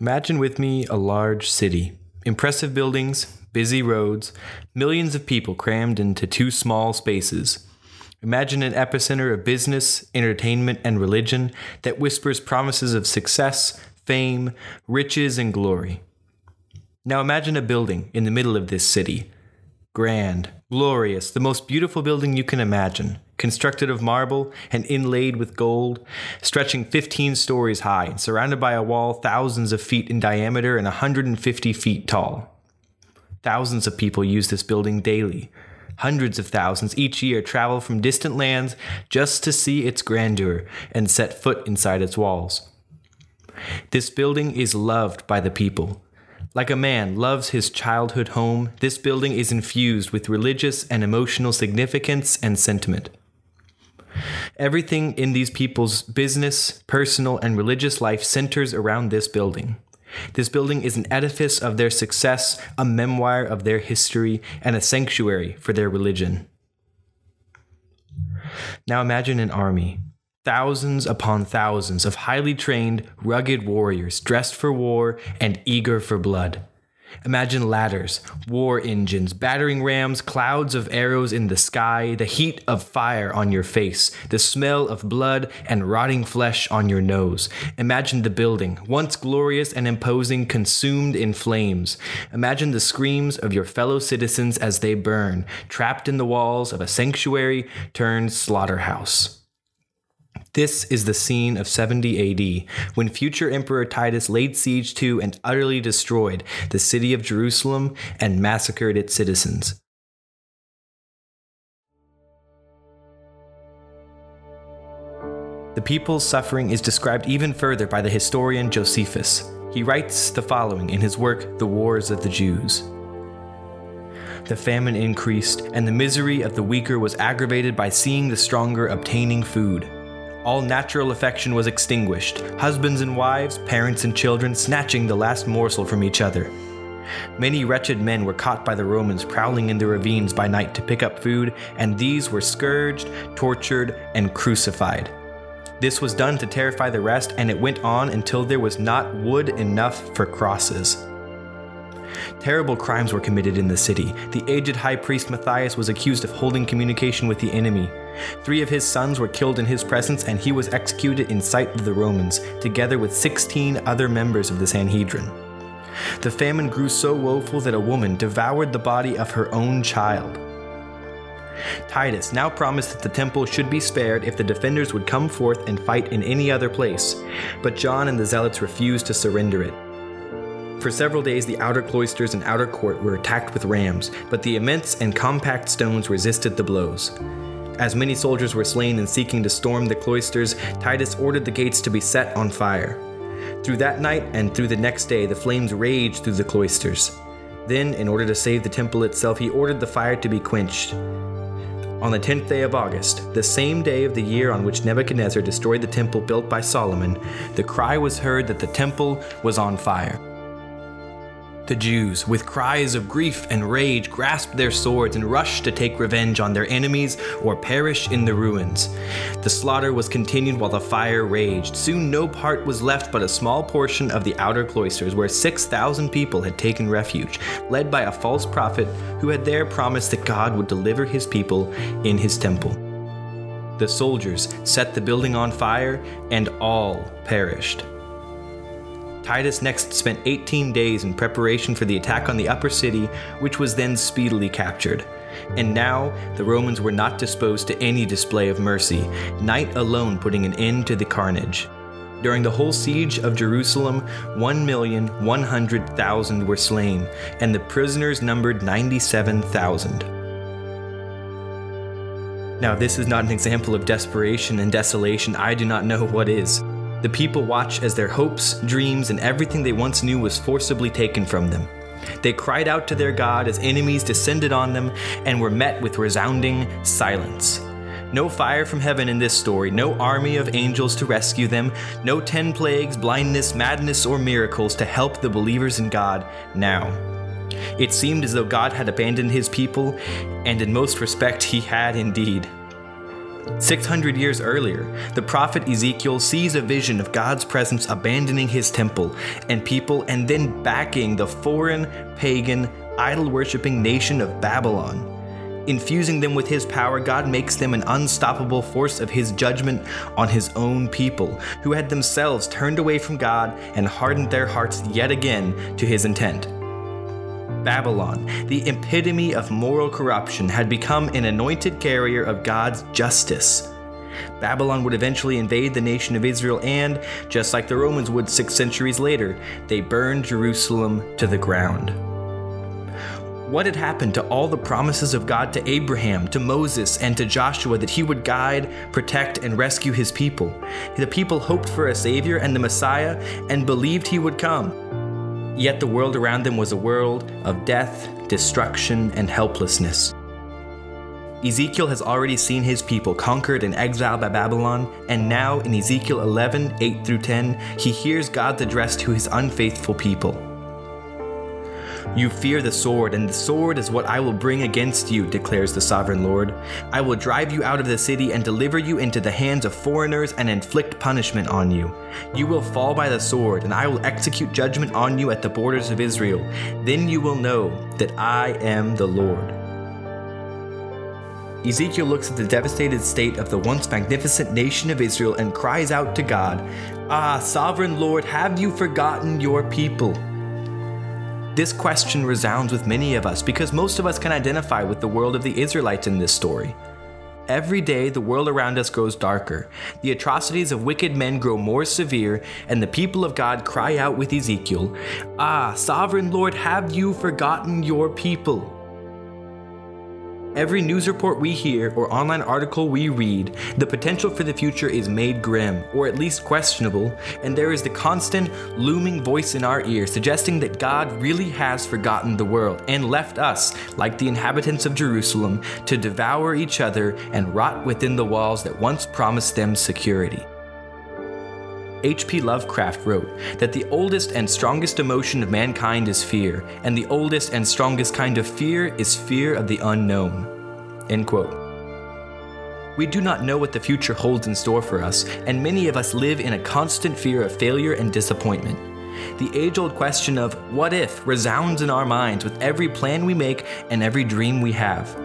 Imagine with me a large city, impressive buildings, busy roads, millions of people crammed into two small spaces. Imagine an epicenter of business, entertainment, and religion that whispers promises of success, fame, riches, and glory. Now imagine a building in the middle of this city. Grand, glorious, the most beautiful building you can imagine, constructed of marble and inlaid with gold, stretching 15 stories high and surrounded by a wall thousands of feet in diameter and 150 feet tall. Thousands of people use this building daily. Hundreds of thousands each year travel from distant lands just to see its grandeur and set foot inside its walls. This building is loved by the people. Like a man loves his childhood home, this building is infused with religious and emotional significance and sentiment. Everything in these people's business, personal, and religious life centers around this building. This building is an edifice of their success, a memoir of their history, and a sanctuary for their religion. Now imagine an army thousands upon thousands of highly trained, rugged warriors dressed for war and eager for blood. Imagine ladders, war engines, battering rams, clouds of arrows in the sky, the heat of fire on your face, the smell of blood and rotting flesh on your nose. Imagine the building, once glorious and imposing, consumed in flames. Imagine the screams of your fellow citizens as they burn, trapped in the walls of a sanctuary turned slaughterhouse. This is the scene of 70 AD, when future Emperor Titus laid siege to and utterly destroyed the city of Jerusalem and massacred its citizens. The people's suffering is described even further by the historian Josephus. He writes the following in his work, The Wars of the Jews. The famine increased, and the misery of the weaker was aggravated by seeing the stronger obtaining food all natural affection was extinguished, husbands and wives, parents and children snatching the last morsel from each other. Many wretched men were caught by the Romans prowling in the ravines by night to pick up food, and these were scourged, tortured, and crucified. This was done to terrify the rest, and it went on until there was not wood enough for crosses. Terrible crimes were committed in the city. The aged high priest Matthias was accused of holding communication with the enemy. Three of his sons were killed in his presence, and he was executed in sight of the Romans, together with 16 other members of the Sanhedrin. The famine grew so woeful that a woman devoured the body of her own child. Titus now promised that the temple should be spared if the defenders would come forth and fight in any other place, but John and the Zealots refused to surrender it. For several days, the outer cloisters and outer court were attacked with rams, but the immense and compact stones resisted the blows. As many soldiers were slain in seeking to storm the cloisters, Titus ordered the gates to be set on fire. Through that night and through the next day, the flames raged through the cloisters. Then, in order to save the temple itself, he ordered the fire to be quenched. On the tenth day of August, the same day of the year on which Nebuchadnezzar destroyed the temple built by Solomon, the cry was heard that the temple was on fire. The Jews, with cries of grief and rage, grasped their swords and rushed to take revenge on their enemies or perish in the ruins. The slaughter was continued while the fire raged. Soon no part was left but a small portion of the outer cloisters where 6,000 people had taken refuge, led by a false prophet who had there promised that God would deliver his people in his temple. The soldiers set the building on fire, and all perished. Titus next spent 18 days in preparation for the attack on the upper city, which was then speedily captured. And now the Romans were not disposed to any display of mercy, night alone putting an end to the carnage. During the whole siege of Jerusalem, 1,100,000 were slain, and the prisoners numbered 97,000. Now, this is not an example of desperation and desolation. I do not know what is. The people watch as their hopes, dreams, and everything they once knew was forcibly taken from them. They cried out to their God as enemies descended on them and were met with resounding silence. No fire from heaven in this story, no army of angels to rescue them, no ten plagues, blindness, madness, or miracles to help the believers in God now. It seemed as though God had abandoned his people, and in most respect, he had indeed. 600 years earlier, the prophet Ezekiel sees a vision of God's presence abandoning his temple and people and then backing the foreign, pagan, idol worshipping nation of Babylon. Infusing them with his power, God makes them an unstoppable force of his judgment on his own people, who had themselves turned away from God and hardened their hearts yet again to his intent. Babylon, the epitome of moral corruption, had become an anointed carrier of God's justice. Babylon would eventually invade the nation of Israel, and, just like the Romans would six centuries later, they burned Jerusalem to the ground. What had happened to all the promises of God to Abraham, to Moses, and to Joshua that he would guide, protect, and rescue his people? The people hoped for a Savior and the Messiah and believed he would come. Yet the world around them was a world of death, destruction, and helplessness. Ezekiel has already seen his people conquered and exiled by Babylon, and now in Ezekiel 11 8 through 10, he hears God's address to his unfaithful people. You fear the sword, and the sword is what I will bring against you, declares the sovereign Lord. I will drive you out of the city and deliver you into the hands of foreigners and inflict punishment on you. You will fall by the sword, and I will execute judgment on you at the borders of Israel. Then you will know that I am the Lord. Ezekiel looks at the devastated state of the once magnificent nation of Israel and cries out to God, Ah, sovereign Lord, have you forgotten your people? This question resounds with many of us because most of us can identify with the world of the Israelites in this story. Every day, the world around us grows darker. The atrocities of wicked men grow more severe, and the people of God cry out with Ezekiel Ah, sovereign Lord, have you forgotten your people? Every news report we hear or online article we read, the potential for the future is made grim, or at least questionable, and there is the constant, looming voice in our ear suggesting that God really has forgotten the world and left us, like the inhabitants of Jerusalem, to devour each other and rot within the walls that once promised them security. H.P. Lovecraft wrote that the oldest and strongest emotion of mankind is fear, and the oldest and strongest kind of fear is fear of the unknown. End quote. We do not know what the future holds in store for us, and many of us live in a constant fear of failure and disappointment. The age old question of what if resounds in our minds with every plan we make and every dream we have.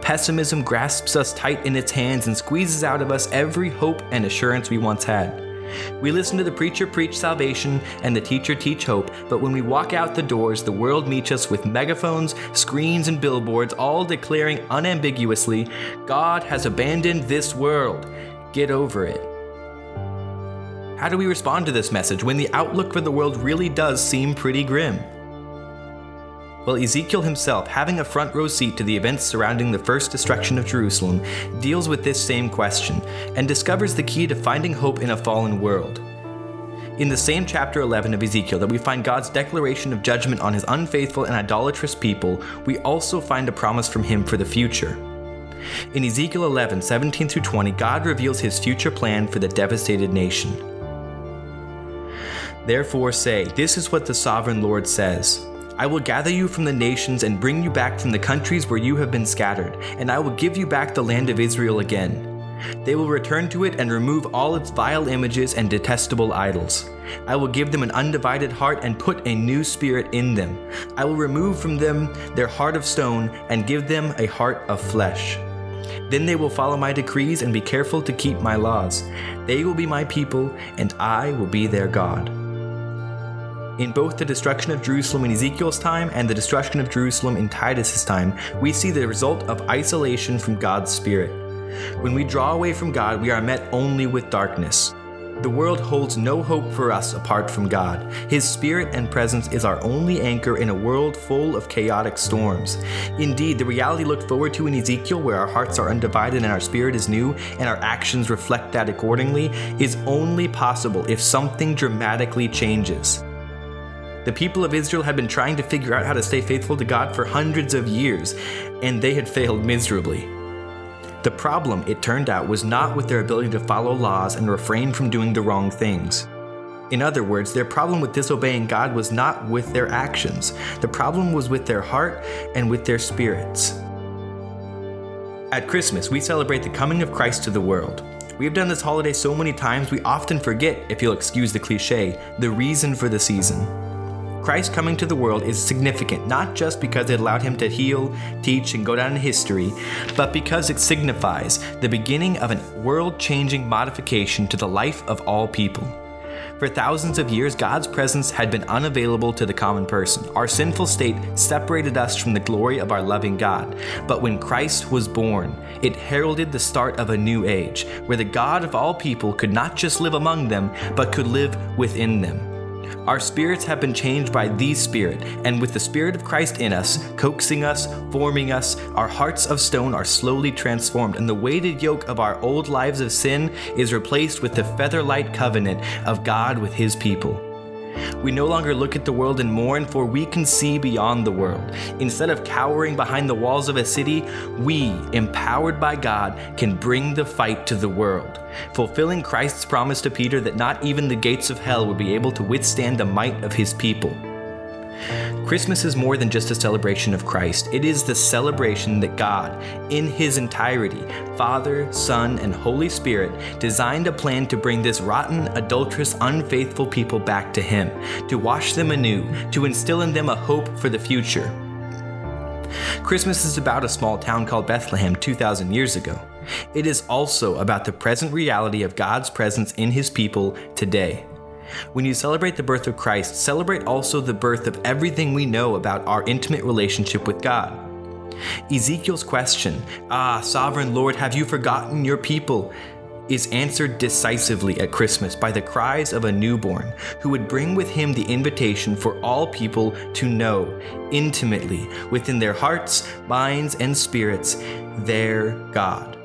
Pessimism grasps us tight in its hands and squeezes out of us every hope and assurance we once had. We listen to the preacher preach salvation and the teacher teach hope, but when we walk out the doors, the world meets us with megaphones, screens, and billboards, all declaring unambiguously, God has abandoned this world. Get over it. How do we respond to this message when the outlook for the world really does seem pretty grim? Well, Ezekiel himself, having a front row seat to the events surrounding the first destruction of Jerusalem, deals with this same question and discovers the key to finding hope in a fallen world. In the same chapter 11 of Ezekiel that we find God's declaration of judgment on his unfaithful and idolatrous people, we also find a promise from him for the future. In Ezekiel 11, 17 through 20, God reveals his future plan for the devastated nation. Therefore, say, This is what the sovereign Lord says. I will gather you from the nations and bring you back from the countries where you have been scattered, and I will give you back the land of Israel again. They will return to it and remove all its vile images and detestable idols. I will give them an undivided heart and put a new spirit in them. I will remove from them their heart of stone and give them a heart of flesh. Then they will follow my decrees and be careful to keep my laws. They will be my people, and I will be their God. In both the destruction of Jerusalem in Ezekiel's time and the destruction of Jerusalem in Titus's time, we see the result of isolation from God's Spirit. When we draw away from God, we are met only with darkness. The world holds no hope for us apart from God. His spirit and presence is our only anchor in a world full of chaotic storms. Indeed, the reality looked forward to in Ezekiel, where our hearts are undivided and our spirit is new and our actions reflect that accordingly, is only possible if something dramatically changes. The people of Israel had been trying to figure out how to stay faithful to God for hundreds of years, and they had failed miserably. The problem, it turned out, was not with their ability to follow laws and refrain from doing the wrong things. In other words, their problem with disobeying God was not with their actions, the problem was with their heart and with their spirits. At Christmas, we celebrate the coming of Christ to the world. We have done this holiday so many times we often forget, if you'll excuse the cliche, the reason for the season. Christ coming to the world is significant not just because it allowed him to heal, teach, and go down in history, but because it signifies the beginning of a world changing modification to the life of all people. For thousands of years, God's presence had been unavailable to the common person. Our sinful state separated us from the glory of our loving God. But when Christ was born, it heralded the start of a new age, where the God of all people could not just live among them, but could live within them. Our spirits have been changed by the Spirit, and with the Spirit of Christ in us, coaxing us, forming us, our hearts of stone are slowly transformed, and the weighted yoke of our old lives of sin is replaced with the featherlight covenant of God with His people. We no longer look at the world and mourn, for we can see beyond the world. Instead of cowering behind the walls of a city, we, empowered by God, can bring the fight to the world, fulfilling Christ's promise to Peter that not even the gates of hell would be able to withstand the might of his people. Christmas is more than just a celebration of Christ. It is the celebration that God, in His entirety, Father, Son, and Holy Spirit, designed a plan to bring this rotten, adulterous, unfaithful people back to Him, to wash them anew, to instill in them a hope for the future. Christmas is about a small town called Bethlehem 2,000 years ago. It is also about the present reality of God's presence in His people today. When you celebrate the birth of Christ, celebrate also the birth of everything we know about our intimate relationship with God. Ezekiel's question, Ah, sovereign Lord, have you forgotten your people? is answered decisively at Christmas by the cries of a newborn who would bring with him the invitation for all people to know intimately within their hearts, minds, and spirits their God.